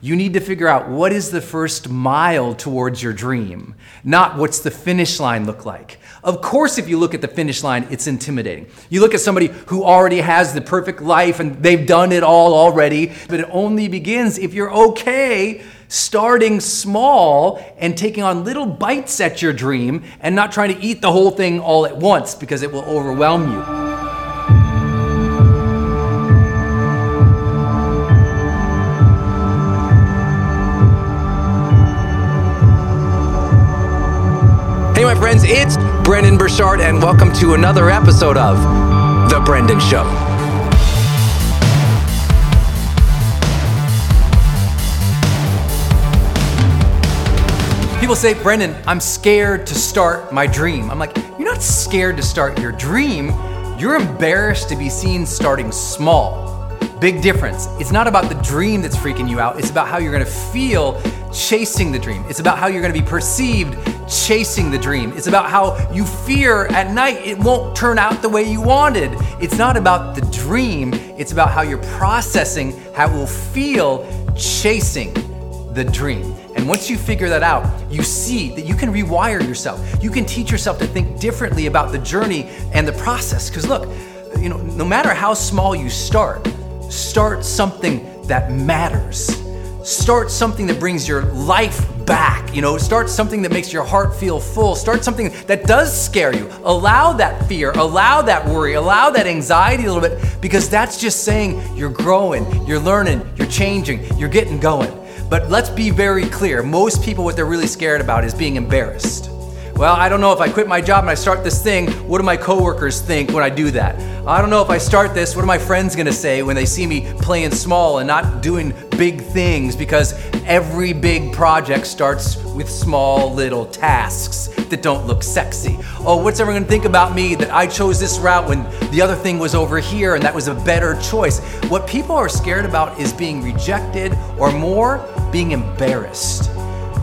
You need to figure out what is the first mile towards your dream, not what's the finish line look like. Of course, if you look at the finish line, it's intimidating. You look at somebody who already has the perfect life and they've done it all already, but it only begins if you're okay starting small and taking on little bites at your dream and not trying to eat the whole thing all at once because it will overwhelm you. My friends, it's Brendon Burchard, and welcome to another episode of The Brendon Show. People say, Brendon, I'm scared to start my dream. I'm like, you're not scared to start your dream, you're embarrassed to be seen starting small. Big difference. It's not about the dream that's freaking you out, it's about how you're gonna feel chasing the dream. It's about how you're gonna be perceived chasing the dream. It's about how you fear at night it won't turn out the way you wanted. It's not about the dream, it's about how you're processing how it will feel chasing the dream. And once you figure that out, you see that you can rewire yourself. You can teach yourself to think differently about the journey and the process. Because look, you know, no matter how small you start, Start something that matters. Start something that brings your life back. You know, start something that makes your heart feel full. Start something that does scare you. Allow that fear, allow that worry, allow that anxiety a little bit because that's just saying you're growing, you're learning, you're changing, you're getting going. But let's be very clear most people, what they're really scared about is being embarrassed. Well, I don't know if I quit my job and I start this thing, what do my coworkers think when I do that? I don't know if I start this, what are my friends gonna say when they see me playing small and not doing big things? Because every big project starts with small little tasks that don't look sexy. Oh, what's everyone gonna think about me that I chose this route when the other thing was over here and that was a better choice? What people are scared about is being rejected or more, being embarrassed.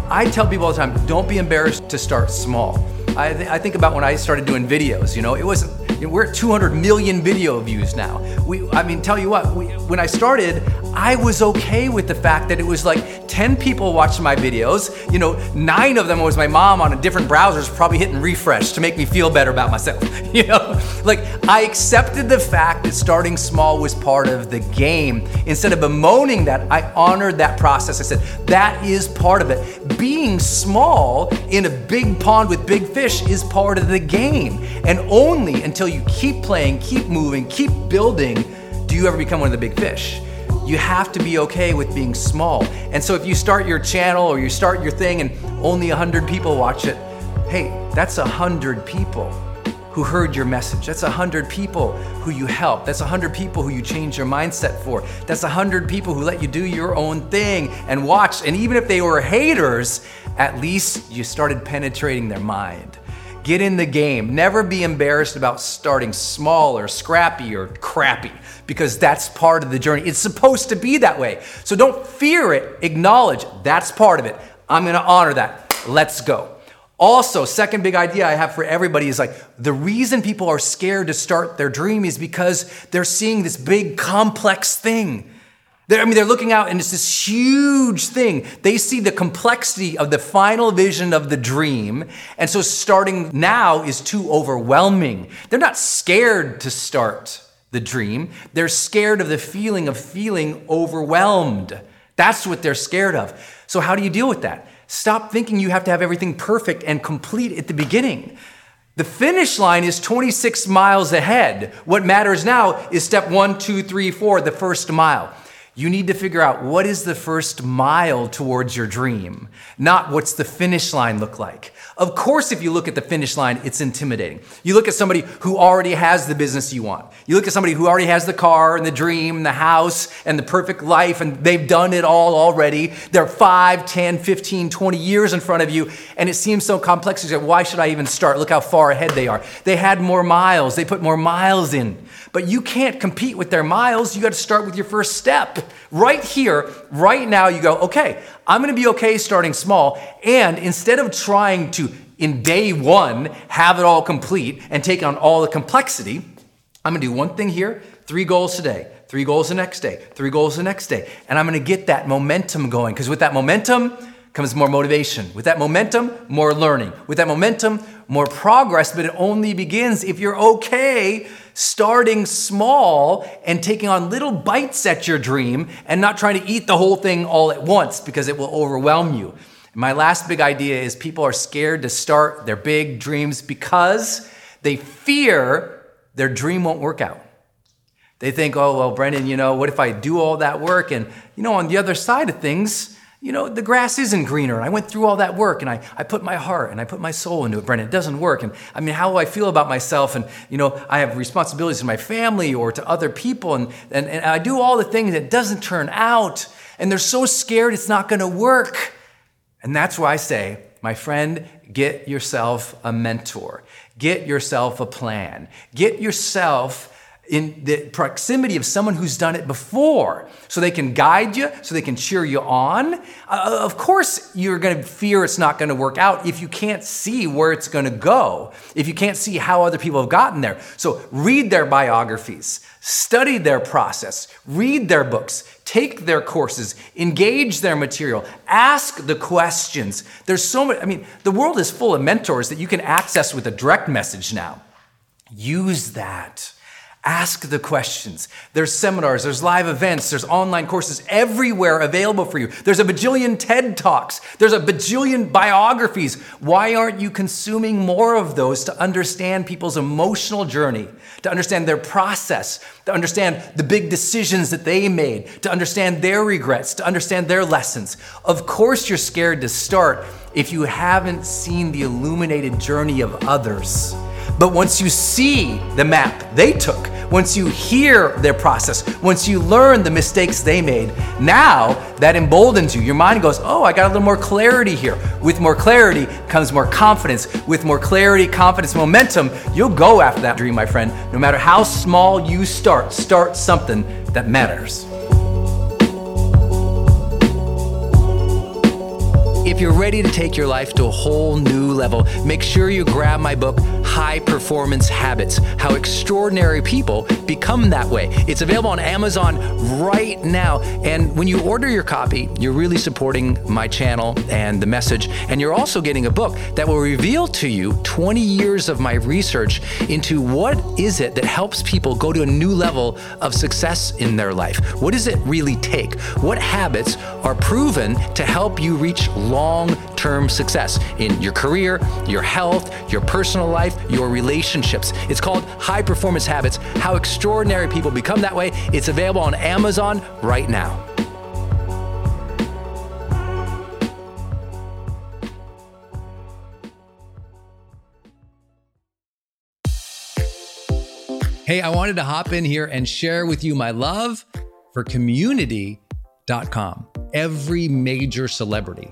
I tell people all the time don't be embarrassed to start small. I, th- I think about when I started doing videos, you know, it wasn't, you know, we're at 200 million video views now. We, I mean, tell you what, we, when I started, I was okay with the fact that it was like 10 people watched my videos. You know, nine of them was my mom on a different browsers, probably hitting refresh to make me feel better about myself. You know, like I accepted the fact that starting small was part of the game. Instead of bemoaning that, I honored that process. I said, that is part of it. Being small in a big pond with big fish is part of the game. And only until you keep playing, keep moving, keep building, do you ever become one of the big fish you have to be okay with being small. And so if you start your channel or you start your thing and only 100 people watch it, hey, that's 100 people who heard your message. That's 100 people who you help. That's 100 people who you change your mindset for. That's 100 people who let you do your own thing and watch. And even if they were haters, at least you started penetrating their mind. Get in the game. Never be embarrassed about starting small or scrappy or crappy because that's part of the journey. It's supposed to be that way. So don't fear it, acknowledge that's part of it. I'm going to honor that. Let's go. Also, second big idea I have for everybody is like the reason people are scared to start their dream is because they're seeing this big complex thing. They're, I mean, they're looking out and it's this huge thing. They see the complexity of the final vision of the dream. And so starting now is too overwhelming. They're not scared to start the dream. They're scared of the feeling of feeling overwhelmed. That's what they're scared of. So, how do you deal with that? Stop thinking you have to have everything perfect and complete at the beginning. The finish line is 26 miles ahead. What matters now is step one, two, three, four, the first mile. You need to figure out what is the first mile towards your dream, not what's the finish line look like. Of course, if you look at the finish line, it's intimidating. You look at somebody who already has the business you want. You look at somebody who already has the car and the dream and the house and the perfect life, and they've done it all already. They're 5, 10, 15, 20 years in front of you, and it seems so complex. You say, why should I even start? Look how far ahead they are. They had more miles, they put more miles in. But you can't compete with their miles. You got to start with your first step. Right here, right now, you go, okay, I'm going to be okay starting small. And instead of trying to, in day one, have it all complete and take on all the complexity, I'm going to do one thing here, three goals today, three goals the next day, three goals the next day. And I'm going to get that momentum going because with that momentum, comes more motivation. With that momentum, more learning. With that momentum, more progress, but it only begins if you're okay starting small and taking on little bites at your dream and not trying to eat the whole thing all at once because it will overwhelm you. My last big idea is people are scared to start their big dreams because they fear their dream won't work out. They think, oh, well, Brendon, you know, what if I do all that work? And, you know, on the other side of things, you know, the grass isn't greener. And I went through all that work and I, I put my heart and I put my soul into it, Brendon. It doesn't work. And I mean, how do I feel about myself? And, you know, I have responsibilities to my family or to other people. And, and, and I do all the things that doesn't turn out. And they're so scared it's not going to work. And that's why I say, my friend, get yourself a mentor. Get yourself a plan. Get yourself in the proximity of someone who's done it before. So they can guide you so they can cheer you on. Uh, of course you're going to fear it's not going to work out if you can't see where it's going to go if you can't see how other people have gotten there. So read their biographies study their process read their books take their courses engage their material ask the questions. There's so much i mean the world is full of mentors that you can access with a direct message now. Use that Ask the questions. There's seminars, there's live events, there's online courses everywhere available for you. There's a bajillion TED Talks, there's a bajillion biographies. Why aren't you consuming more of those to understand people's emotional journey, to understand their process, to understand the big decisions that they made, to understand their regrets, to understand their lessons? Of course, you're scared to start if you haven't seen the illuminated journey of others. But once you see the map they took, once you hear their process, once you learn the mistakes they made, now that emboldens you. Your mind goes, Oh, I got a little more clarity here. With more clarity comes more confidence. With more clarity, confidence, momentum, you'll go after that dream, my friend. No matter how small you start, start something that matters. If you're ready to take your life to a whole new level, make sure you grab my book, High Performance Habits How Extraordinary People Become That Way. It's available on Amazon right now. And when you order your copy, you're really supporting my channel and the message. And you're also getting a book that will reveal to you 20 years of my research into what is it that helps people go to a new level of success in their life. What does it really take? What habits are proven to help you reach long term success in your career, your health, your personal life, your relationships. It's called High Performance Habits How Extraordinary People Become That Way. It's available on Amazon right now. Hey, I wanted to hop in here and share with you my love for community.com. Every major celebrity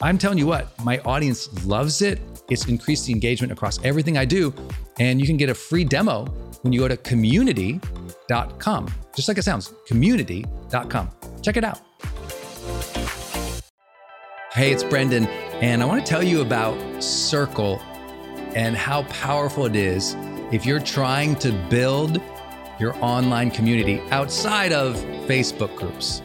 I'm telling you what, my audience loves it. It's increased the engagement across everything I do. And you can get a free demo when you go to community.com. Just like it sounds, community.com. Check it out. Hey, it's Brendon, and I want to tell you about Circle and how powerful it is if you're trying to build your online community outside of Facebook groups.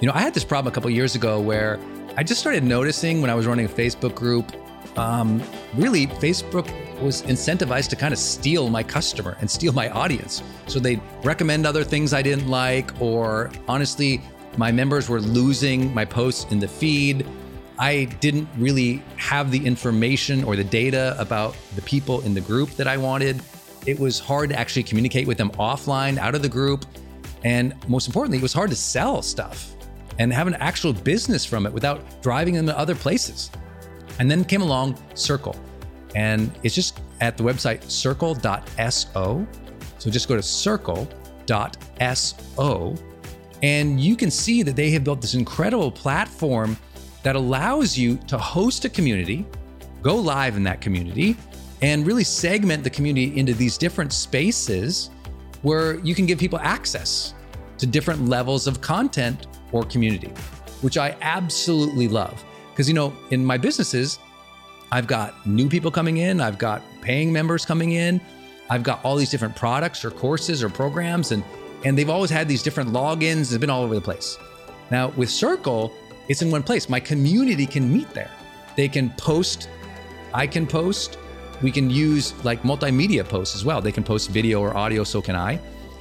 You know, I had this problem a couple years ago where I just started noticing when I was running a Facebook group, um, really, Facebook was incentivized to kind of steal my customer and steal my audience. So they'd recommend other things I didn't like, or honestly, my members were losing my posts in the feed. I didn't really have the information or the data about the people in the group that I wanted. It was hard to actually communicate with them offline, out of the group. And most importantly, it was hard to sell stuff and have an actual business from it without driving them to other places. And then came along Circle. And it's just at the website circle.so. So just go to circle.so and you can see that they have built this incredible platform that allows you to host a community, go live in that community, and really segment the community into these different spaces where you can give people access to different levels of content or community, which I absolutely love. Because, you know, in my businesses, I've got new people coming in, I've got paying members coming in, I've got all these different products or courses or programs, and and they've always had these different logins. It's been all over the place. Now with Circle, it's in one place. My community can meet there. They can post, I can post. We can use like multimedia posts as well. They can post video or audio, so can I.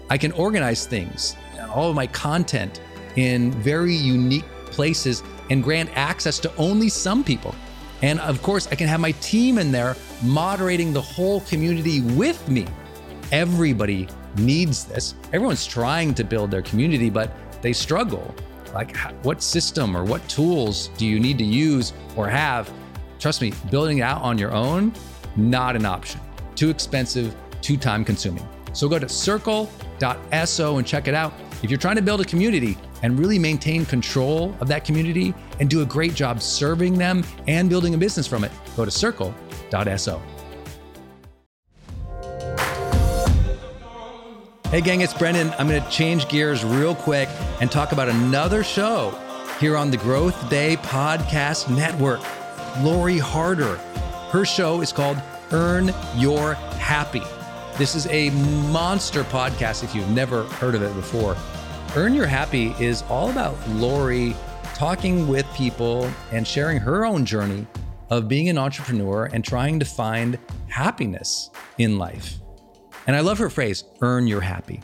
I can organize things, all of my content in very unique places and grant access to only some people. And of course, I can have my team in there moderating the whole community with me. Everybody needs this. Everyone's trying to build their community, but they struggle. Like, what system or what tools do you need to use or have? Trust me, building it out on your own, not an option. Too expensive, too time consuming. So go to circle.so and check it out. If you're trying to build a community and really maintain control of that community and do a great job serving them and building a business from it, go to circle.so. Hey, gang, it's Brendon. I'm going to change gears real quick and talk about another show here on the Growth Day Podcast Network. Lori Harder. Her show is called Earn Your Happy. This is a monster podcast if you've never heard of it before. Earn Your Happy is all about Lori talking with people and sharing her own journey of being an entrepreneur and trying to find happiness in life. And I love her phrase, earn your happy.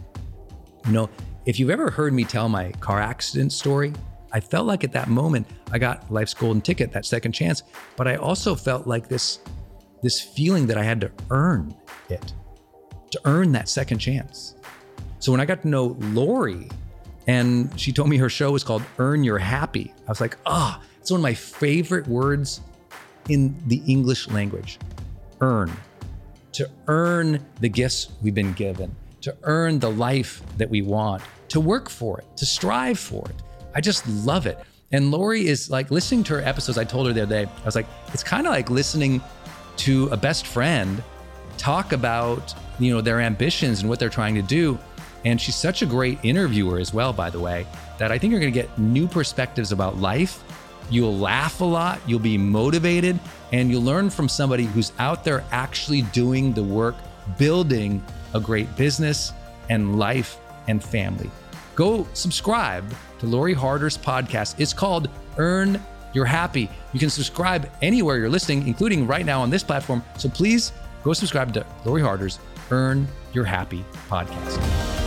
You know, if you've ever heard me tell my car accident story, I felt like at that moment I got life's golden ticket, that second chance, but I also felt like this this feeling that I had to earn it, to earn that second chance. So when I got to know Lori and she told me her show was called Earn Your Happy, I was like, ah, oh, it's one of my favorite words in the English language. Earn to earn the gifts we've been given, to earn the life that we want, to work for it, to strive for it. I just love it. And Lori is like listening to her episodes. I told her the other day, I was like, it's kind of like listening to a best friend talk about, you know, their ambitions and what they're trying to do. And she's such a great interviewer as well, by the way, that I think you're going to get new perspectives about life. You'll laugh a lot, you'll be motivated, and you'll learn from somebody who's out there actually doing the work, building a great business and life and family. Go subscribe to Lori Harder's podcast. It's called Earn Your Happy. You can subscribe anywhere you're listening, including right now on this platform. So please go subscribe to Lori Harder's Earn Your Happy podcast.